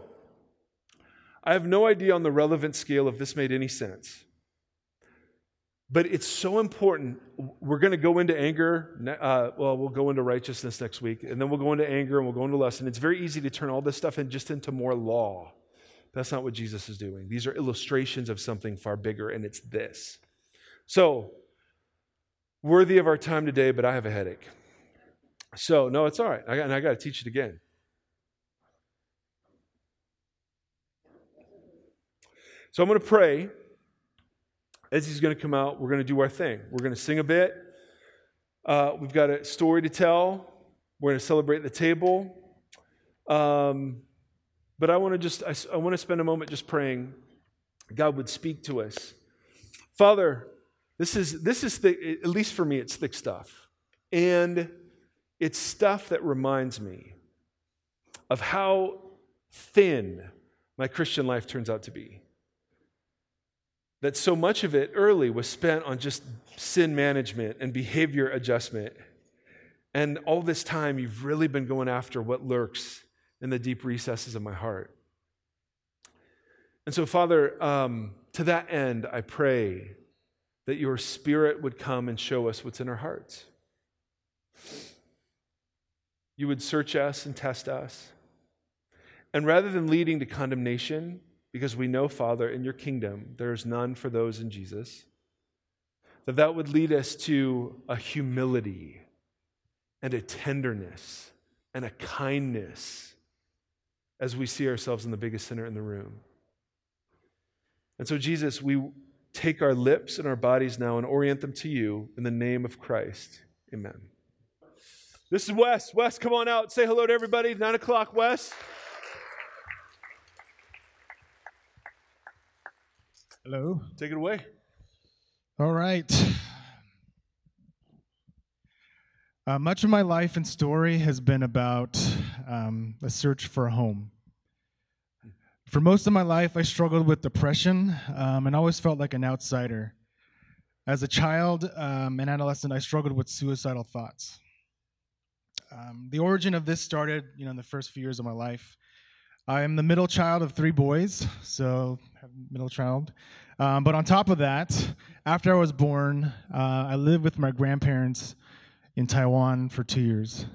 I have no idea on the relevant scale if this made any sense. But it's so important. We're going to go into anger. Uh, well, we'll go into righteousness next week, and then we'll go into anger and we'll go into lust. And it's very easy to turn all this stuff in just into more law. That's not what Jesus is doing. These are illustrations of something far bigger, and it's this. So, worthy of our time today, but I have a headache. So, no, it's all right. I, and I got to teach it again. So, I'm going to pray. He's going to come out, we're going to do our thing. We're going to sing a bit. Uh, we've got a story to tell. We're going to celebrate the table. Um, but I want to just, I, I want to spend a moment just praying God would speak to us. Father, this is, this is thick, at least for me, it's thick stuff. And it's stuff that reminds me of how thin my Christian life turns out to be. That so much of it early was spent on just sin management and behavior adjustment. And all this time, you've really been going after what lurks in the deep recesses of my heart. And so, Father, um, to that end, I pray that your Spirit would come and show us what's in our hearts. You would search us and test us. And rather than leading to condemnation, because we know, Father, in your kingdom, there is none for those in Jesus that that would lead us to a humility and a tenderness and a kindness as we see ourselves in the biggest sinner in the room. And so, Jesus, we take our lips and our bodies now and orient them to you in the name of Christ. Amen. This is Wes. Wes, come on out. Say hello to everybody. Nine o'clock, Wes. Hello. Take it away. All right. Uh, much of my life and story has been about um, a search for a home. For most of my life, I struggled with depression um, and always felt like an outsider. As a child um, and adolescent, I struggled with suicidal thoughts. Um, the origin of this started, you know, in the first few years of my life. I am the middle child of three boys, so middle child. Um, but on top of that, after I was born, uh, I lived with my grandparents in Taiwan for two years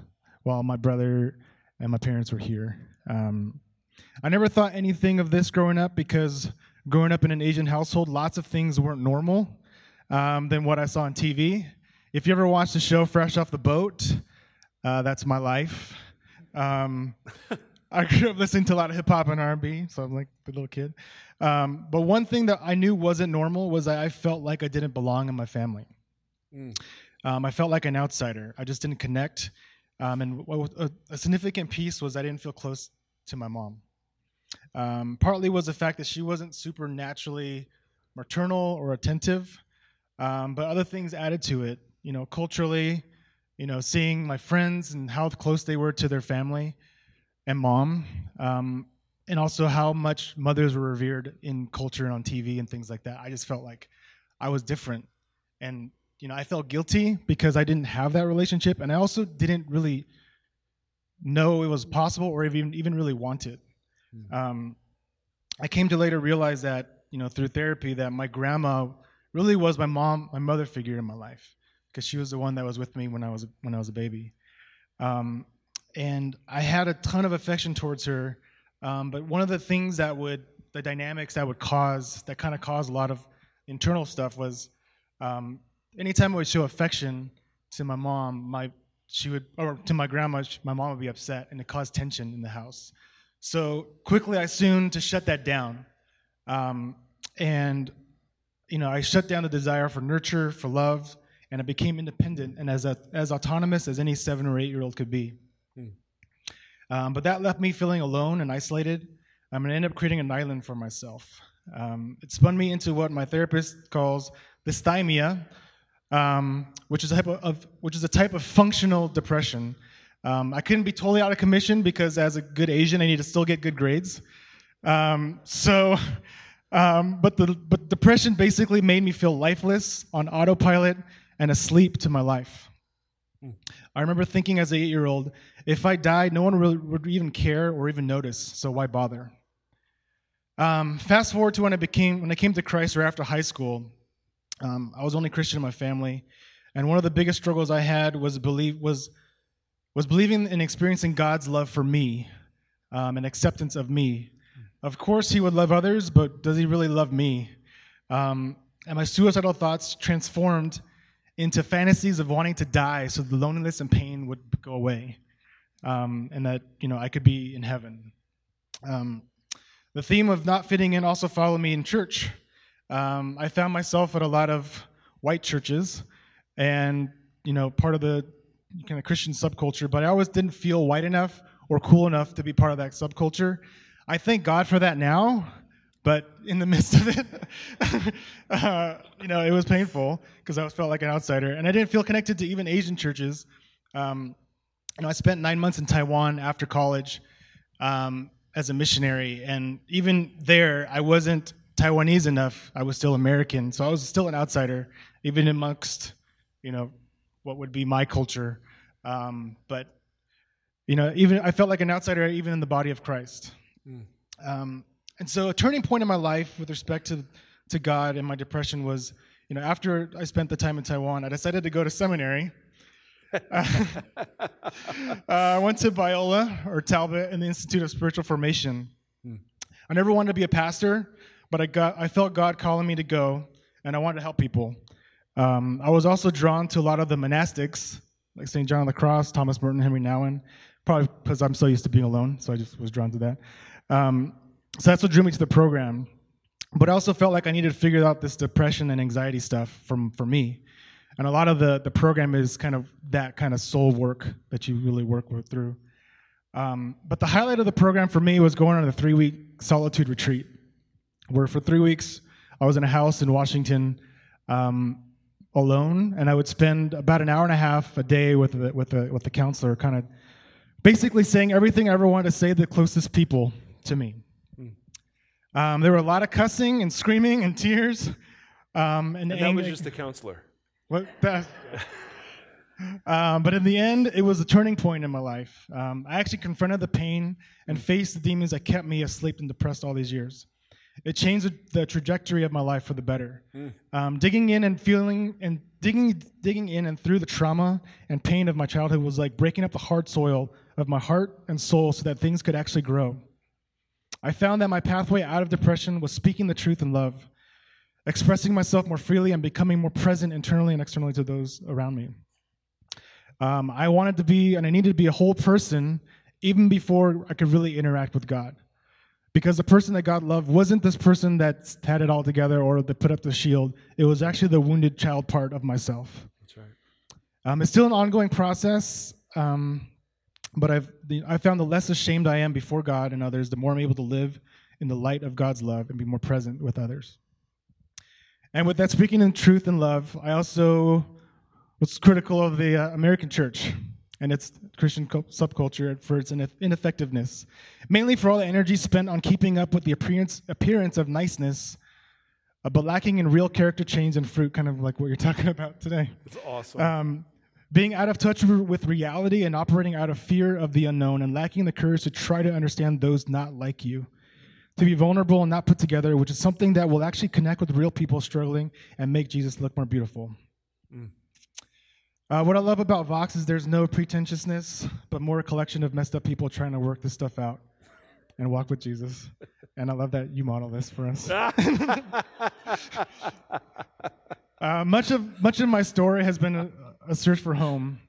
while my brother and my parents were here. Um, I never thought anything of this growing up because growing up in an Asian household, lots of things weren't normal um, than what I saw on TV. If you ever watched the show Fresh Off the Boat, uh, that's my life. Um, I grew up listening to a lot of hip hop and R&B, so I'm like the little kid. Um, but one thing that I knew wasn't normal was I felt like I didn't belong in my family. Mm. Um, I felt like an outsider. I just didn't connect. Um, and a, a, significant piece was I didn't feel close to my mom. Um, partly was the fact that she wasn't super naturally maternal or attentive, um, but other things added to it. You know, culturally, you know, seeing my friends and how close they were to their family and mom. Um, and also how much mothers were revered in culture and on TV and things like that. I just felt like I was different, and you know, I felt guilty because I didn't have that relationship, and I also didn't really know it was possible or even even really want it. Mm-hmm. Um, I came to later realize that you know through therapy that my grandma really was my mom, my mother figure in my life because she was the one that was with me when I was when I was a baby. Um, and I had a ton of affection towards her um, but one of the things that would, the dynamics that would cause, that kind of caused a lot of internal stuff was um, anytime I would show affection to my mom, my she would, or to my grandma, my mom would be upset, and it caused tension in the house. So quickly, I soon to shut that down, um, and you know, I shut down the desire for nurture, for love, and I became independent and as a, as autonomous as any seven or eight year old could be. Um, but that left me feeling alone and isolated. I'm going to end up creating an island for myself. Um, it spun me into what my therapist calls dysthymia, um, which is a type of, of, which is a type of functional depression. Um, I couldn't be totally out of commission because as a good Asian, I need to still get good grades. Um, so, um, but the but depression basically made me feel lifeless, on autopilot, and asleep to my life. I remember thinking as an eight year old, if I died, no one really would even care or even notice, so why bother? Um, fast forward to when I became when I came to Christ or after high school, um, I was only Christian in my family, and one of the biggest struggles I had was believe was was believing and experiencing God's love for me um, and acceptance of me. Of course, he would love others, but does he really love me? Um, and my suicidal thoughts transformed into fantasies of wanting to die so the loneliness and pain would go away um, and that you know i could be in heaven. Um, the theme of not fitting in also followed me in church. Um, i found myself at a lot of white churches and you know part of the kind of christian subculture but i always didn't feel white enough or cool enough to be part of that subculture. I thank god for that now but in the midst of it, uh, you know, it was painful because I felt like an outsider, and I didn't feel connected to even Asian churches. Um, you know, I spent nine months in Taiwan after college um, as a missionary, and even there, I wasn't Taiwanese enough. I was still American, so I was still an outsider, even amongst, you know, what would be my culture. Um, but you know, even I felt like an outsider, even in the body of Christ. Mm. Um, and so a turning point in my life with respect to, to God and my depression was, you know, after I spent the time in Taiwan, I decided to go to seminary. uh, I went to Biola or Talbot in the Institute of Spiritual Formation. Hmm. I never wanted to be a pastor, but I got I felt God calling me to go, and I wanted to help people. Um, I was also drawn to a lot of the monastics, like St. John of the Cross, Thomas Merton, Henri Nouwen, probably because I'm so used to being alone, so I just was drawn to that. Um, so that's what drew me to the program. But I also felt like I needed to figure out this depression and anxiety stuff from for me. And a lot of the, the program is kind of that kind of soul work that you really work with through. Um, but the highlight of the program for me was going on a three week solitude retreat, where for three weeks I was in a house in Washington um, alone, and I would spend about an hour and a half a day with the, with the, with the counselor, kind of basically saying everything I ever wanted to say to the closest people to me. Um, there were a lot of cussing and screaming and tears. Um, and, and that was just the counselor. What? That, um, but in the end, it was a turning point in my life. Um, I actually confronted the pain and faced the demons that kept me asleep and depressed all these years. It changed the trajectory of my life for the better. Mm. digging in and feeling and digging, digging in and through the trauma and pain of my childhood was like breaking up the hard soil of my heart and soul so that things could actually grow. I found that my pathway out of depression was speaking the truth in love, expressing myself more freely, and becoming more present internally and externally to those around me. Um, I wanted to be, and I needed to be a whole person even before I could really interact with God. Because the person that God loved wasn't this person that had it all together or that put up the shield. It was actually the wounded child part of myself. That's right. Um, it's still an ongoing process. Um, but I've I found the less ashamed I am before God and others, the more I'm able to live in the light of God's love and be more present with others. And with that, speaking in truth and love, I also was critical of the uh, American church and its Christian subculture for its ineffectiveness, mainly for all the energy spent on keeping up with the appearance, appearance of niceness, uh, but lacking in real character change and fruit, kind of like what you're talking about today. It's awesome. Um, being out of touch with reality and operating out of fear of the unknown and lacking the courage to try to understand those not like you. To be vulnerable and not put together, which is something that will actually connect with real people struggling and make Jesus look more beautiful. Mm. Uh, what I love about Vox is there's no pretentiousness, but more a collection of messed up people trying to work this stuff out and walk with Jesus. And I love that you model this for us. uh, much of much of my story has been a, a search for home.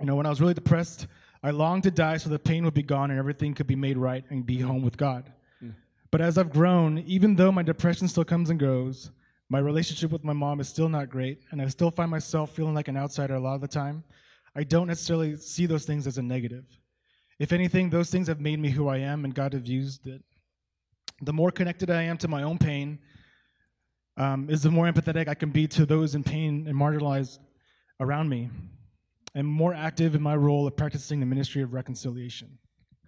You know, when I was really depressed, I longed to die so the pain would be gone and everything could be made right and be home with God. Mm. But as I've grown, even though my depression still comes and goes, my relationship with my mom is still not great, and I still find myself feeling like an outsider a lot of the time. I don't necessarily see those things as a negative. If anything, those things have made me who I am, and God has used it. The more connected I am to my own pain, um, is the more empathetic I can be to those in pain and marginalized around me and more active in my role of practicing the ministry of reconciliation.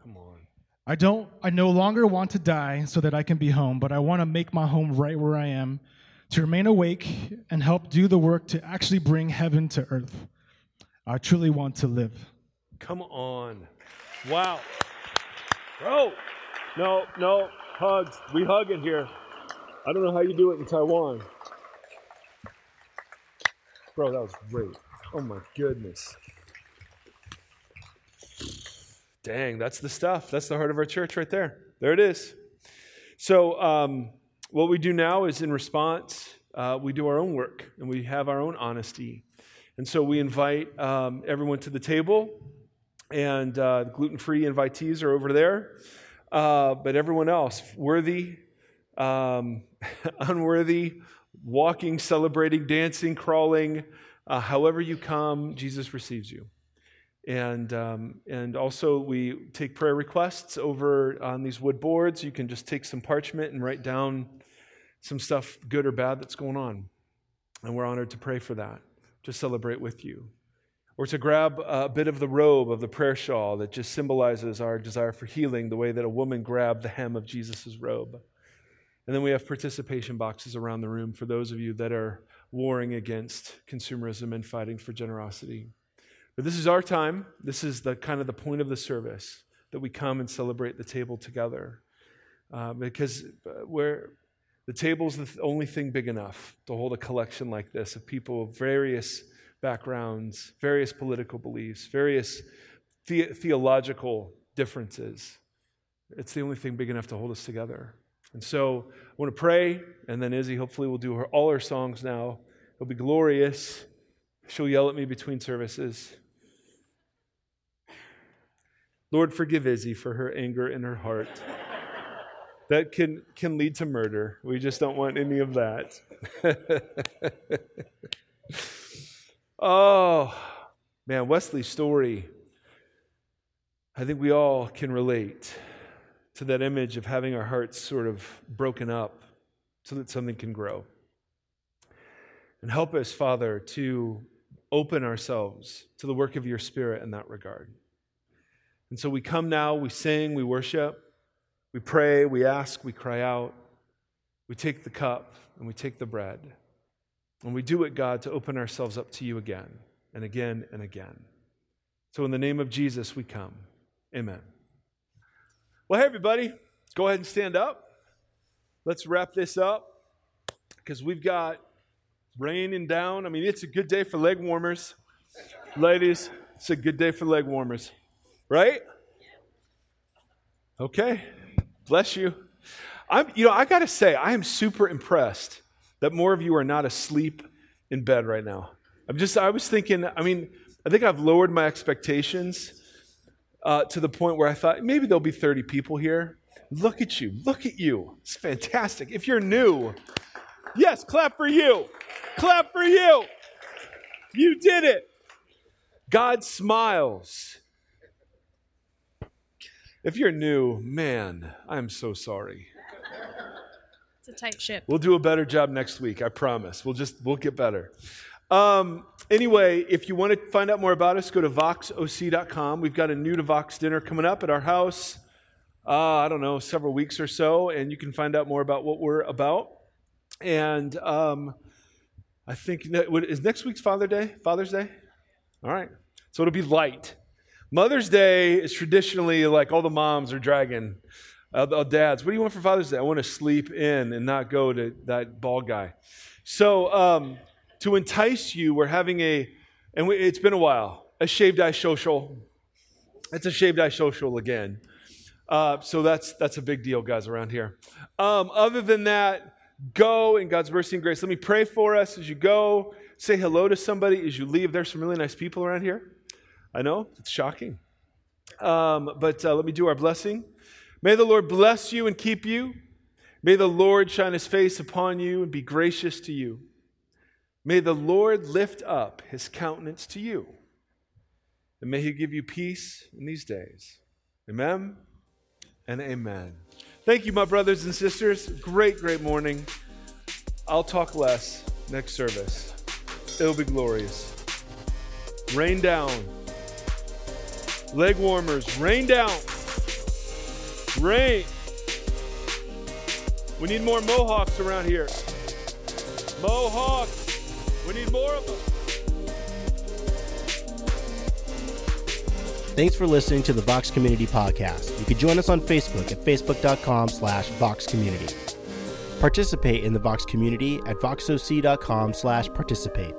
Come on. I don't I no longer want to die so that I can be home, but I want to make my home right where I am to remain awake and help do the work to actually bring heaven to earth. I truly want to live. Come on. Wow. Bro. No, no, hugs. We hug in here. I don't know how you do it in Taiwan. Bro, that was great. Oh my goodness. Dang, that's the stuff. That's the heart of our church right there. There it is. So, um, what we do now is in response, uh, we do our own work and we have our own honesty. And so we invite um, everyone to the table, and uh, gluten free invitees are over there. Uh, but everyone else, worthy, um, unworthy, walking, celebrating, dancing, crawling, uh, however you come, Jesus receives you. And, um, and also, we take prayer requests over on these wood boards. You can just take some parchment and write down some stuff, good or bad, that's going on. And we're honored to pray for that, to celebrate with you. Or to grab a bit of the robe of the prayer shawl that just symbolizes our desire for healing, the way that a woman grabbed the hem of Jesus' robe. And then we have participation boxes around the room for those of you that are warring against consumerism and fighting for generosity. But this is our time. This is the kind of the point of the service that we come and celebrate the table together. Uh, because uh, we're, the table's the only thing big enough to hold a collection like this of people of various backgrounds, various political beliefs, various the- theological differences. It's the only thing big enough to hold us together. And so I want to pray, and then Izzy hopefully will do her, all her songs now. It'll be glorious. She'll yell at me between services. Lord, forgive Izzy for her anger in her heart. that can, can lead to murder. We just don't want any of that. oh, man, Wesley's story. I think we all can relate to that image of having our hearts sort of broken up so that something can grow. And help us, Father, to open ourselves to the work of your Spirit in that regard. And so we come now, we sing, we worship, we pray, we ask, we cry out, we take the cup and we take the bread. And we do it, God, to open ourselves up to you again and again and again. So in the name of Jesus, we come. Amen. Well, hey, everybody, go ahead and stand up. Let's wrap this up because we've got raining down. I mean, it's a good day for leg warmers. Ladies, it's a good day for leg warmers, right? Okay, bless you. I'm, you know, I got to say, I am super impressed that more of you are not asleep in bed right now. I'm just, I was thinking, I mean, I think I've lowered my expectations uh, to the point where I thought maybe there'll be 30 people here. Look at you. Look at you. It's fantastic. If you're new, yes, clap for you. Clap for you. You did it. God smiles. If you're new, man, I'm so sorry. It's a tight ship. We'll do a better job next week, I promise. We'll just we'll get better. Um, anyway, if you want to find out more about us, go to voxoc.com. We've got a new to Vox dinner coming up at our house. Uh, I don't know, several weeks or so, and you can find out more about what we're about. And um, I think is next week's Father Day, Father's Day. All right, so it'll be light. Mother's Day is traditionally like all the moms are dragging uh, dads. What do you want for Father's Day? I want to sleep in and not go to that ball guy. So. Um, to entice you, we're having a, and we, it's been a while, a shaved ice social. It's a shaved ice social again. Uh, so that's that's a big deal, guys, around here. Um, other than that, go in God's mercy and grace. Let me pray for us as you go. Say hello to somebody as you leave. There's some really nice people around here. I know it's shocking, um, but uh, let me do our blessing. May the Lord bless you and keep you. May the Lord shine His face upon you and be gracious to you. May the Lord lift up his countenance to you, and may he give you peace in these days. Amen and amen. Thank you, my brothers and sisters. Great, great morning. I'll talk less next service. It'll be glorious. Rain down. Leg warmers, rain down. Rain. We need more Mohawks around here. Mohawks. We need more of them. Thanks for listening to the Vox Community Podcast. You can join us on Facebook at facebook.com slash Vox Community. Participate in the Vox community at voxoc.com slash participate.